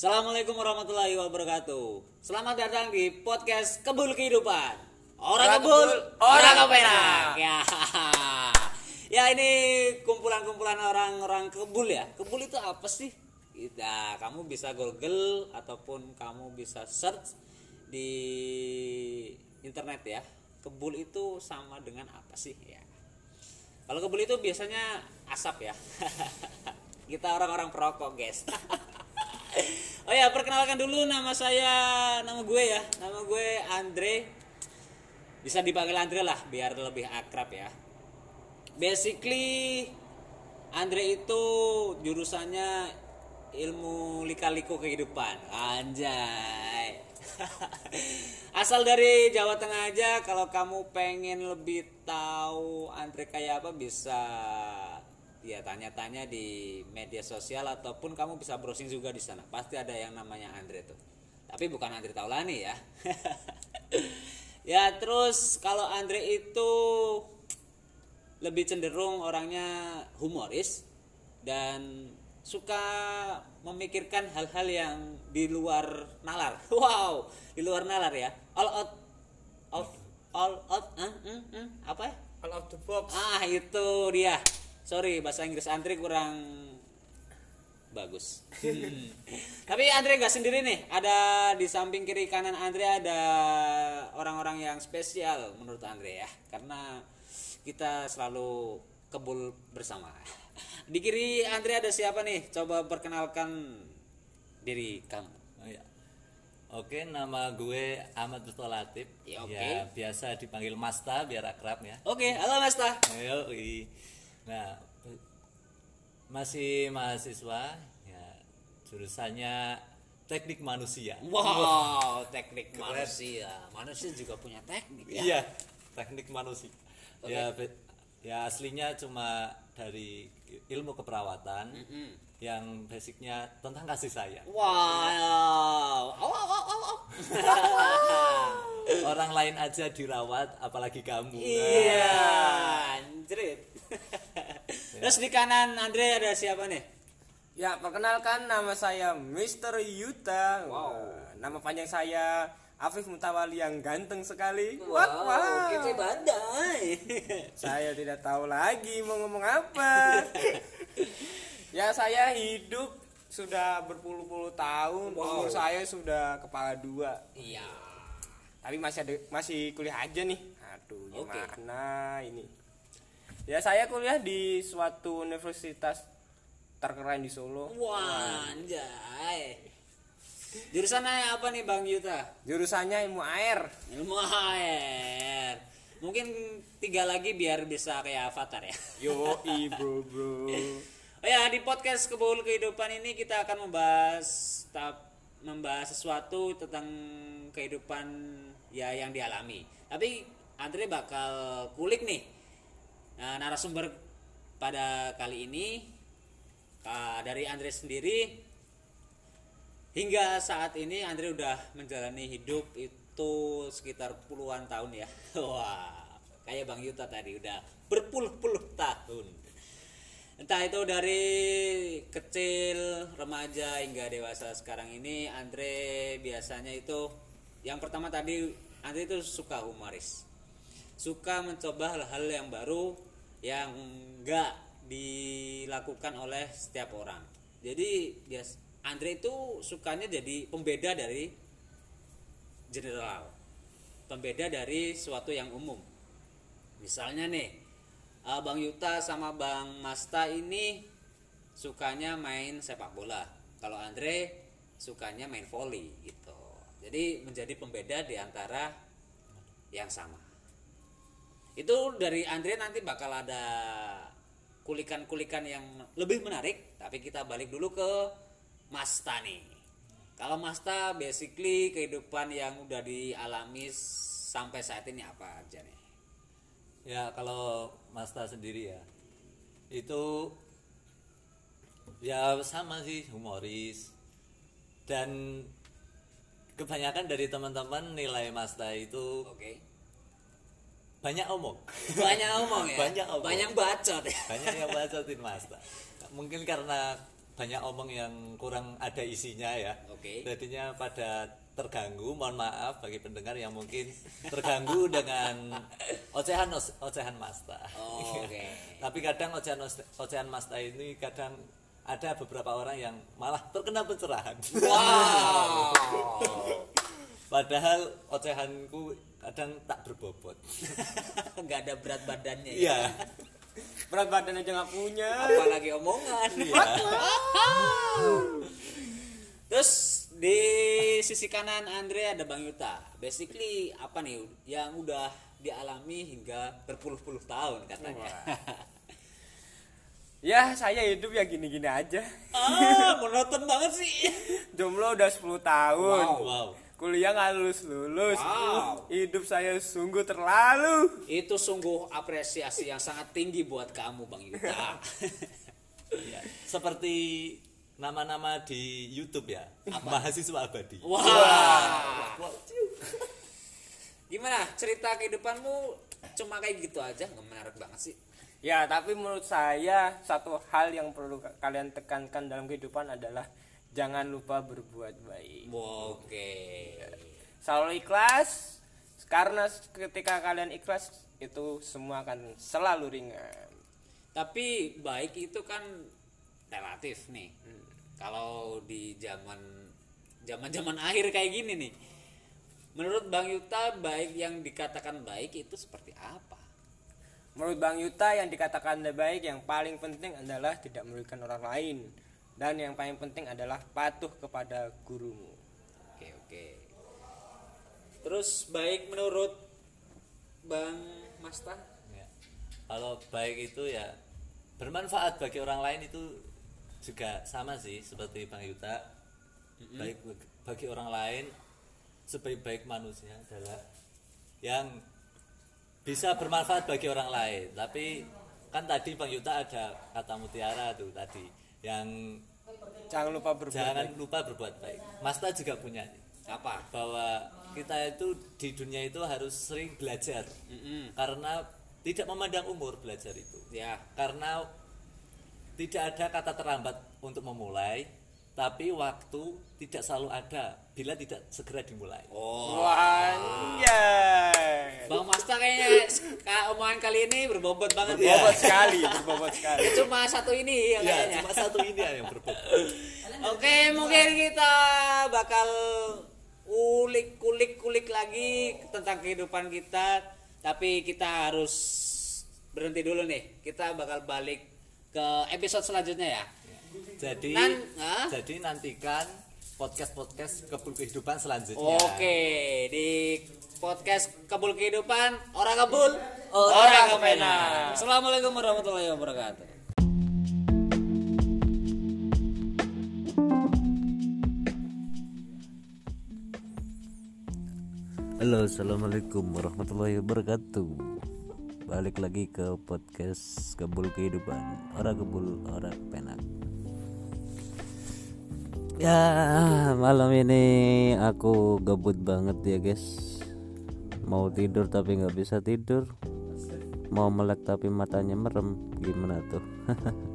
Assalamualaikum warahmatullahi wabarakatuh. Selamat datang di podcast Kebul Kehidupan. Orang, Orang kebul, orang kepenak. Ya. ya ini kumpulan-kumpulan orang-orang kebul ya. Kebul itu apa sih? Nah, kamu bisa Google ataupun kamu bisa search di internet ya. Kebul itu sama dengan apa sih ya? Kalau kebul itu biasanya asap ya. Kita orang-orang perokok, guys. oh ya, perkenalkan dulu nama saya, nama gue ya. Nama gue Andre. Bisa dipanggil Andre lah biar lebih akrab ya. Basically Andre itu jurusannya ilmu lika-liku kehidupan. Anjay. Asal dari Jawa Tengah aja kalau kamu pengen lebih tahu Andre kayak apa bisa ya tanya-tanya di media sosial ataupun kamu bisa browsing juga di sana. Pasti ada yang namanya Andre tuh. Tapi bukan Andre Taulani ya. ya terus kalau Andre itu lebih cenderung orangnya humoris dan suka memikirkan hal-hal yang di luar nalar. Wow, di luar nalar ya. All out, all, all out, eh, eh, eh, apa ya? All of the box. Ah itu dia. Sorry bahasa Inggris Andre kurang bagus. Hmm. Tapi Andre nggak sendiri nih. Ada di samping kiri kanan Andre ada orang-orang yang spesial menurut Andre ya. Karena kita selalu kebul bersama. Di kiri Andre ada siapa nih? Coba perkenalkan diri kamu. Oh, ya. Oke, nama gue Ahmad Betul Latif. Ya, oke. Ya, biasa dipanggil Masta biar akrab ya. Oke, halo Mas Tah. Nah, masih mahasiswa, ya, jurusannya teknik manusia. Wow, teknik manusia. Manusia juga punya teknik ya. Iya, teknik manusia. Ya, be- ya aslinya cuma dari ilmu keperawatan Mm-mm. Yang basicnya tentang kasih sayang. Wow. Aw, aw, aw, aw. Orang lain aja dirawat, apalagi kamu. Iya, anjrit. Terus di kanan Andre ada siapa nih? Ya, perkenalkan nama saya Mr. Yuta. Wow. Nama panjang saya Afif Mutawali yang ganteng sekali. Wah, wah. kita badai. Saya tidak tahu lagi mau ngomong apa. ya, saya hidup sudah berpuluh-puluh tahun. Wow. Umur saya sudah kepala dua. Iya. Tapi masih ada, masih kuliah aja nih. Aduh, gimana ini? Ya, saya kuliah di suatu universitas terkeren di Solo. Wah, anjay. Jurusannya apa nih Bang Yuta? Jurusannya ilmu air. Ilmu air. Mungkin tiga lagi biar bisa kayak Avatar ya. Yo, bro, bro. Oh ya di podcast kebul kehidupan ini kita akan membahas tap, membahas sesuatu tentang kehidupan ya yang dialami. Tapi Andre bakal kulik nih nah, narasumber pada kali ini ah, dari Andre sendiri hingga saat ini Andre udah menjalani hidup itu sekitar puluhan tahun ya. Wah, kayak Bang Yuta tadi udah berpuluh-puluh tahun entah itu dari kecil remaja hingga dewasa sekarang ini Andre biasanya itu yang pertama tadi Andre itu suka humoris. Suka mencoba hal-hal yang baru yang enggak dilakukan oleh setiap orang. Jadi bias Andre itu sukanya jadi pembeda dari general. Pembeda dari suatu yang umum. Misalnya nih eh, Bang Yuta sama Bang Masta ini sukanya main sepak bola. Kalau Andre sukanya main volley gitu. Jadi menjadi pembeda di antara yang sama. Itu dari Andre nanti bakal ada kulikan-kulikan yang lebih menarik, tapi kita balik dulu ke Masta nih. Kalau Masta basically kehidupan yang udah dialami sampai saat ini apa aja nih? Ya kalau Masta sendiri ya itu ya sama sih humoris dan kebanyakan dari teman-teman nilai Masta itu Oke. banyak omong Banyak omong ya. Banyak omong. Banyak bacot ya. banyak yang bacotin Masta mungkin karena banyak omong yang kurang ada isinya ya. Oke. Jadinya pada terganggu, mohon maaf bagi pendengar yang mungkin terganggu dengan ocehan ocehan Masta. Oh, oke. Tapi kadang ocehan ocehan Masta ini kadang ada beberapa orang yang malah terkena pencerahan. Wow. Padahal ocehanku kadang tak berbobot. nggak ada berat badannya ya. Iya. Berat badan aja nggak punya. Apalagi omongan. Iya. Terus di sisi kanan Andre ada Bang Yuta. Basically apa nih yang udah dialami hingga berpuluh-puluh tahun katanya. Ya saya hidup ya gini-gini aja. ah, monoton banget sih. Jomblo udah 10 tahun. Wow. Wow. Kuliah nggak lulus lulus. Wow. Hidup saya sungguh terlalu. Itu sungguh apresiasi yang sangat tinggi buat kamu Bang Yuta. Ya, seperti nama-nama di YouTube ya. Mahasiswa abadi. Wah. Gimana cerita kehidupanmu cuma kayak gitu aja nggak menarik banget sih. Ya tapi menurut saya satu hal yang perlu ka- kalian tekankan dalam kehidupan adalah jangan lupa berbuat baik. Oke. Selalu ikhlas karena ketika kalian ikhlas itu semua akan selalu ringan. Tapi baik itu kan relatif nih. Kalau di zaman zaman-zaman akhir kayak gini nih. Menurut Bang Yuta baik yang dikatakan baik itu seperti apa? Menurut Bang Yuta yang dikatakan baik yang paling penting adalah tidak merugikan orang lain dan yang paling penting adalah patuh kepada gurumu. Oke, oke. Terus baik menurut Bang Masta? Ya. Kalau baik itu ya bermanfaat bagi orang lain itu juga sama sih seperti Bang Yuta. Baik bag- bagi orang lain sebaik-baik manusia adalah yang bisa bermanfaat bagi orang lain. Tapi kan tadi Bang Yuta ada kata mutiara tuh tadi yang Jangan lupa berbuat jangan baik. lupa berbuat baik. Masta juga punya Apa? bahwa kita itu di dunia itu harus sering belajar Mm-mm. karena tidak memandang umur belajar itu Ya. karena tidak ada kata terlambat untuk memulai tapi waktu tidak selalu ada bila tidak segera dimulai Oh. Wanjay. Bang Masta kayaknya ka- omongan kali ini berbobot banget ya. Berbobot sekali, berbobot sekali. Cuma satu ini yang ya kayaknya. cuma satu ini yang berbobot Oke, mungkin kita bakal ulik-kulik-kulik lagi tentang kehidupan kita. Tapi kita harus berhenti dulu nih. Kita bakal balik ke episode selanjutnya ya. jadi Nan- jadi nantikan podcast podcast kebul kehidupan selanjutnya Oke, di podcast Kebul Kehidupan, orang kebul, Orang kepenak. kepenak. Assalamualaikum warahmatullahi wabarakatuh. Halo, assalamualaikum warahmatullahi wabarakatuh. Balik lagi ke podcast Kebul Kehidupan. Orang kebul, orang penak. Ya, malam ini aku gabut banget ya guys. Mau tidur tapi nggak bisa tidur. Mau melek tapi matanya merem. Gimana tuh?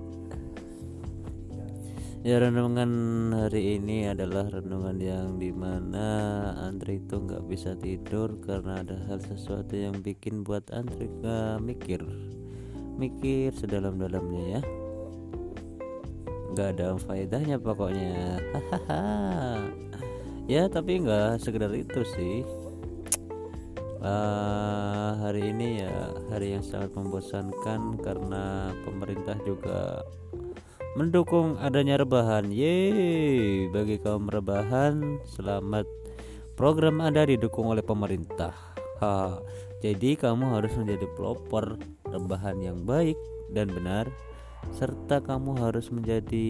Ya renungan hari ini adalah renungan yang di mana Andre itu nggak bisa tidur karena ada hal sesuatu yang bikin buat Andre nggak mikir, mikir sedalam-dalamnya ya. Nggak ada faedahnya pokoknya. Hahaha. ya tapi nggak sekedar itu sih. Eh, hari ini ya hari yang sangat membosankan karena pemerintah juga mendukung adanya rebahan. Yeay, bagi kaum rebahan, selamat. Program Anda didukung oleh pemerintah. Ha, jadi kamu harus menjadi pelopor rebahan yang baik dan benar serta kamu harus menjadi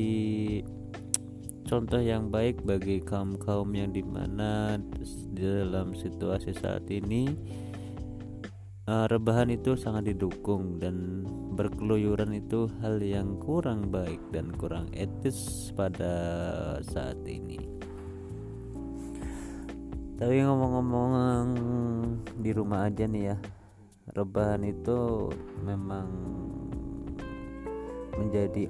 contoh yang baik bagi kaum-kaum yang di mana dalam situasi saat ini Eh, rebahan itu sangat didukung dan berkeluyuran itu hal yang kurang baik dan kurang etis pada saat ini. Tapi ngomong-ngomong di rumah aja nih ya, rebahan itu memang menjadi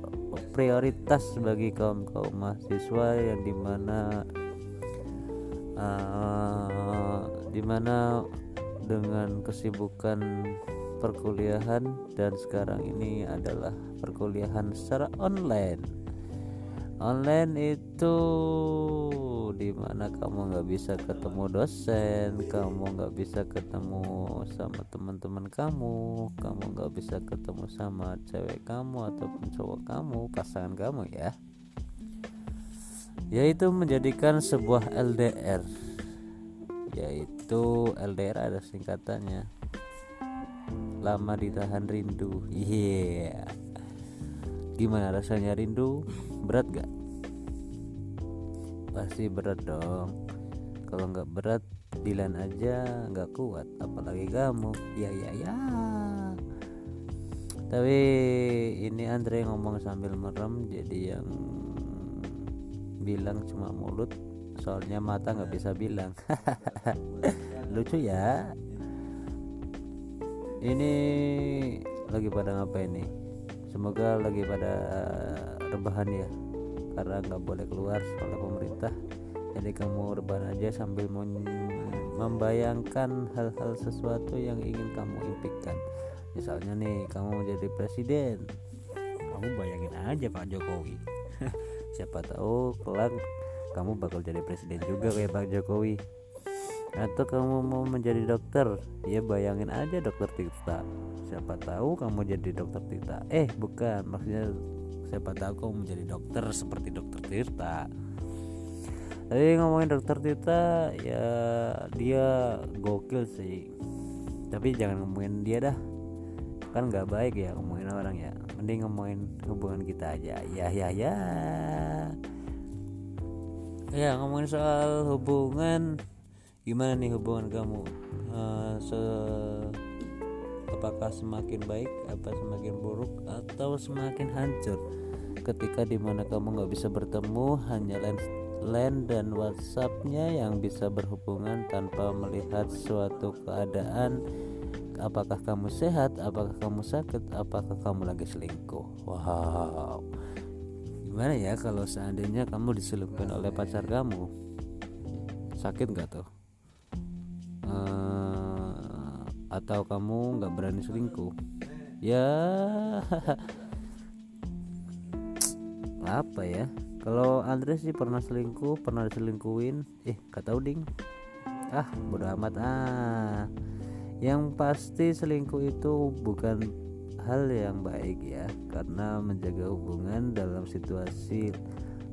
prioritas bagi kaum kaum mahasiswa yang di mana uh, di mana dengan kesibukan perkuliahan dan sekarang ini adalah perkuliahan secara online. Online itu di mana kamu nggak bisa ketemu dosen kamu nggak bisa ketemu sama teman-teman kamu kamu nggak bisa ketemu sama cewek kamu ataupun cowok kamu pasangan kamu ya. Yaitu menjadikan sebuah LDR yaitu LDR ada singkatannya. Lama ditahan rindu. Iya. Yeah. gimana rasanya rindu? Berat gak pasti berat dong. Kalau nggak berat Dilan aja nggak kuat apalagi kamu. Ya ya ya tapi ini Andre ngomong sambil merem jadi yang bilang cuma mulut soalnya mata nggak bisa bilang. Lucu ya. Ini lagi pada ngapain nih? Semoga lagi pada rebahan ya. Karena nggak boleh keluar oleh pemerintah. Jadi kamu rebahan aja sambil membayangkan hal-hal sesuatu yang ingin kamu impikan. Misalnya nih kamu jadi presiden. Kamu bayangin aja Pak Jokowi. Siapa tahu kelak kamu bakal jadi presiden juga kayak Pak Jokowi. Atau kamu mau menjadi dokter? Ya bayangin aja dokter Tirta. Siapa tahu kamu jadi dokter Tirta. Eh bukan. Maksudnya siapa tahu kamu menjadi dokter seperti dokter Tirta. Tapi ngomongin dokter Tirta ya dia gokil sih. Tapi jangan ngomongin dia dah. Kan nggak baik ya ngomongin orang ya. Mending ngomongin hubungan kita aja. Ya ya ya ya ngomongin soal hubungan gimana nih hubungan kamu? Uh, se apakah semakin baik apa semakin buruk atau semakin hancur? Ketika di mana kamu nggak bisa bertemu hanya line, line dan whatsappnya yang bisa berhubungan tanpa melihat suatu keadaan. Apakah kamu sehat? Apakah kamu sakit? Apakah kamu lagi selingkuh? Wow gimana ya kalau seandainya kamu diselingkuhin oleh pacar kamu? Sakit nggak tuh? Uh, atau kamu nggak berani selingkuh? Ya apa ya? Kalau Andre sih pernah selingkuh pernah diselingkuhin. Eh tahu ding. Ah bodo amat. Ah. Yang pasti selingkuh itu bukan hal yang baik ya karena menjaga hubungan dalam situasi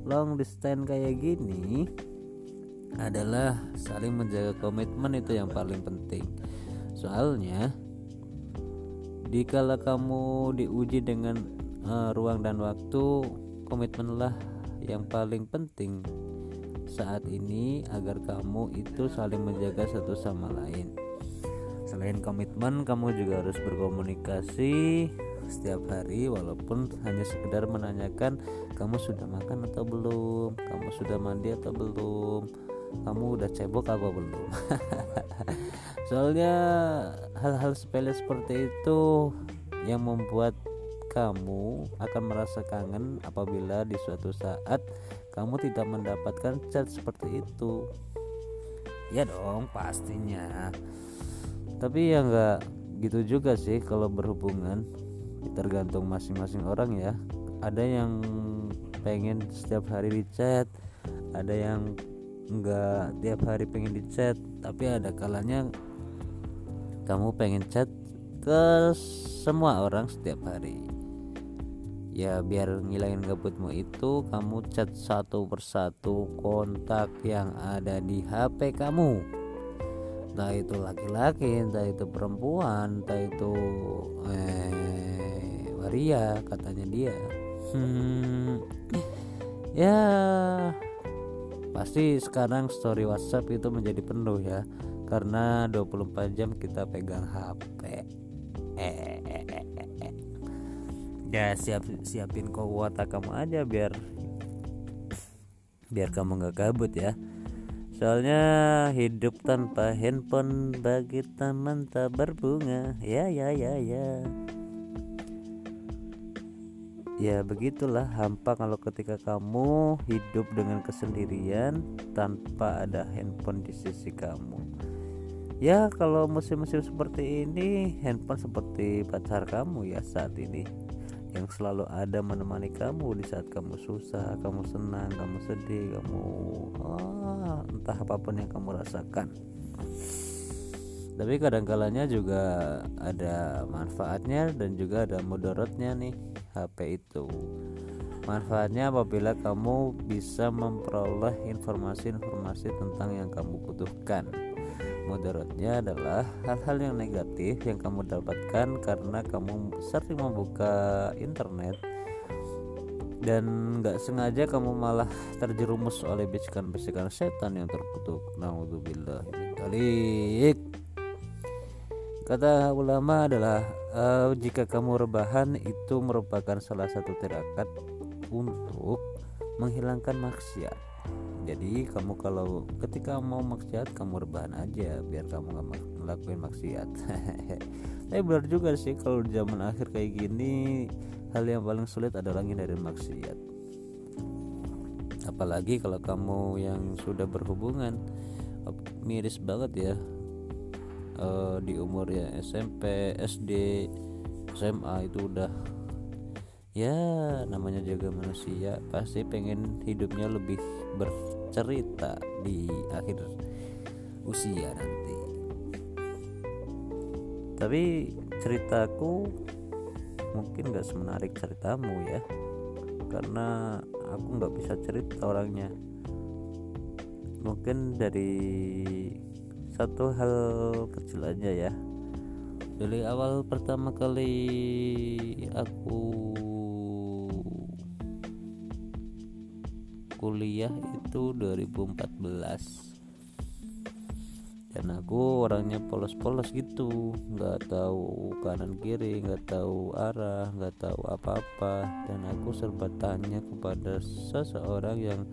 long distance kayak gini adalah saling menjaga komitmen itu yang paling penting. Soalnya dikala kamu diuji dengan uh, ruang dan waktu komitmenlah yang paling penting saat ini agar kamu itu saling menjaga satu sama lain selain komitmen kamu juga harus berkomunikasi setiap hari walaupun hanya sekedar menanyakan kamu sudah makan atau belum? Kamu sudah mandi atau belum? Kamu udah cebok apa belum? Soalnya hal-hal sepele seperti itu yang membuat kamu akan merasa kangen apabila di suatu saat kamu tidak mendapatkan chat seperti itu. Ya dong pastinya tapi ya nggak gitu juga sih kalau berhubungan. Tergantung masing-masing orang ya. Ada yang pengen setiap hari di chat ada yang nggak tiap hari pengen di chat tapi ada kalanya kamu pengen chat ke semua orang setiap hari. Ya biar ngilangin gabutmu itu kamu chat satu persatu kontak yang ada di HP kamu entah itu laki-laki entah itu perempuan entah itu eh waria katanya dia. Hmm, ya pasti sekarang story WhatsApp itu menjadi penuh ya. Karena 24 jam kita pegang HP eh, ya siap siapin kuota kamu aja biar biar kamu nggak gabut ya soalnya hidup tanpa handphone bagi taman tak berbunga. Ya ya ya ya. Ya begitulah hampa kalau ketika kamu hidup dengan kesendirian tanpa ada handphone di sisi kamu. Ya kalau musim-musim seperti ini handphone seperti pacar kamu ya saat ini yang selalu ada menemani kamu di saat kamu susah, kamu senang, kamu sedih, kamu ah, entah apa pun yang kamu rasakan. Tapi kadang-kalanya juga ada manfaatnya dan juga ada mudaratnya nih HP itu. Manfaatnya apabila kamu bisa memperoleh informasi-informasi tentang yang kamu butuhkan mudaratnya adalah hal-hal yang negatif yang kamu dapatkan karena kamu sering membuka internet. Dan nggak sengaja kamu malah terjerumus oleh bisikan-bisikan setan yang terkutuk. Naudzubillah min Kata ulama adalah uh, jika kamu rebahan itu merupakan salah satu tirakat untuk menghilangkan maksiat jadi kamu kalau ketika mau maksiat kamu rebahan aja biar kamu nggak ngelakuin maksiat. Tapi benar juga sih kalau di zaman akhir kayak gini hal yang paling sulit adalah dari maksiat. Apalagi kalau kamu yang sudah berhubungan miris banget ya. Uh, di umur ya SMP SD SMA itu udah ya namanya jaga manusia pasti pengen hidupnya lebih bercerita di akhir usia nanti. Tapi ceritaku mungkin gak semenarik ceritamu ya karena aku nggak bisa cerita orangnya. Mungkin dari satu hal kecil aja ya. Dari awal pertama kali aku kuliah itu 2014 dan aku orangnya polos-polos gitu. Nggak tahu kanan kiri nggak tahu arah nggak tahu apa-apa. Dan aku serba tanya kepada seseorang yang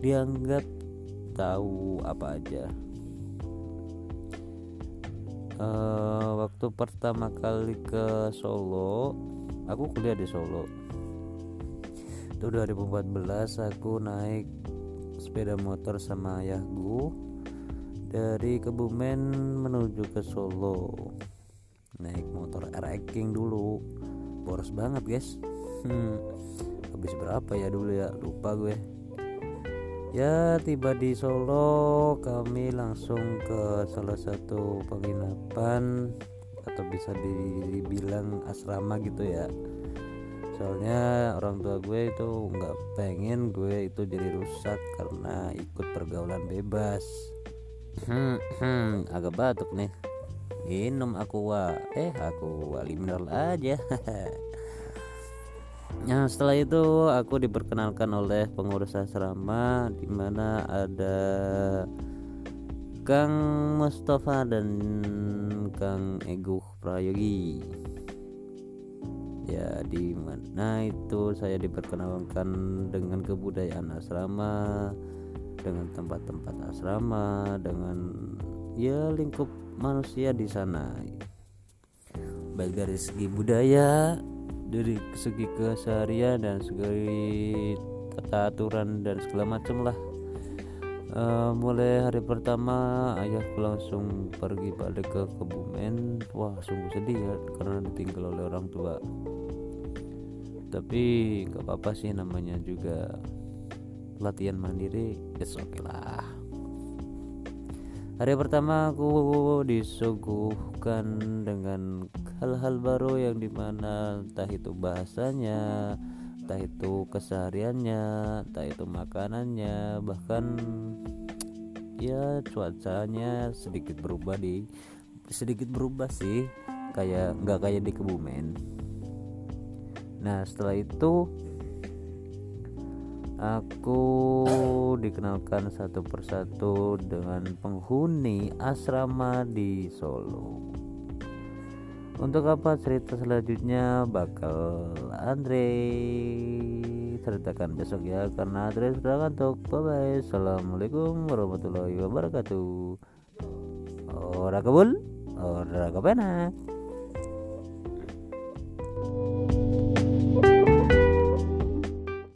dianggap tahu apa aja. Uh, waktu pertama kali ke Solo aku kuliah di Solo itu 2014 aku naik sepeda motor sama ayahku dari Kebumen menuju ke Solo. Naik motor ranking dulu. Boros banget guys. Hmm, habis berapa ya dulu ya? Lupa gue. Ya tiba di Solo kami langsung ke salah satu penginapan atau bisa dibilang asrama gitu ya soalnya orang tua gue itu nggak pengen gue itu jadi rusak karena ikut pergaulan bebas. Hmm, hmm agak batuk nih. Minum aqua eh aku aja. Nah setelah itu aku diperkenalkan oleh pengurus asrama di mana ada Kang Mustafa dan Kang Eguh Prayogi ya di mana itu saya diperkenalkan dengan kebudayaan asrama dengan tempat-tempat asrama dengan ya lingkup manusia di sana. Baik dari segi budaya dari segi keseharian dan segi tata aturan dan segala macam lah uh, mulai hari pertama ayahku langsung pergi balik ke Kebumen. Wah sungguh sedih ya karena ditinggal oleh orang tua. Tapi nggak apa-apa sih namanya juga latihan mandiri it's okay lah. Hari pertama aku disuguhkan dengan hal-hal baru yang di mana entah itu bahasanya entah itu kesehariannya entah itu makanannya bahkan ya cuacanya sedikit berubah di sedikit berubah sih kayak nggak kayak di Kebumen. Nah setelah itu Aku dikenalkan satu persatu dengan penghuni asrama di Solo Untuk apa cerita selanjutnya? Bakal Andre ceritakan besok ya. Karena Andre sudah ngantuk. Bye bye Assalamualaikum warahmatullahi wabarakatuh. Ora kabul Ora kepenak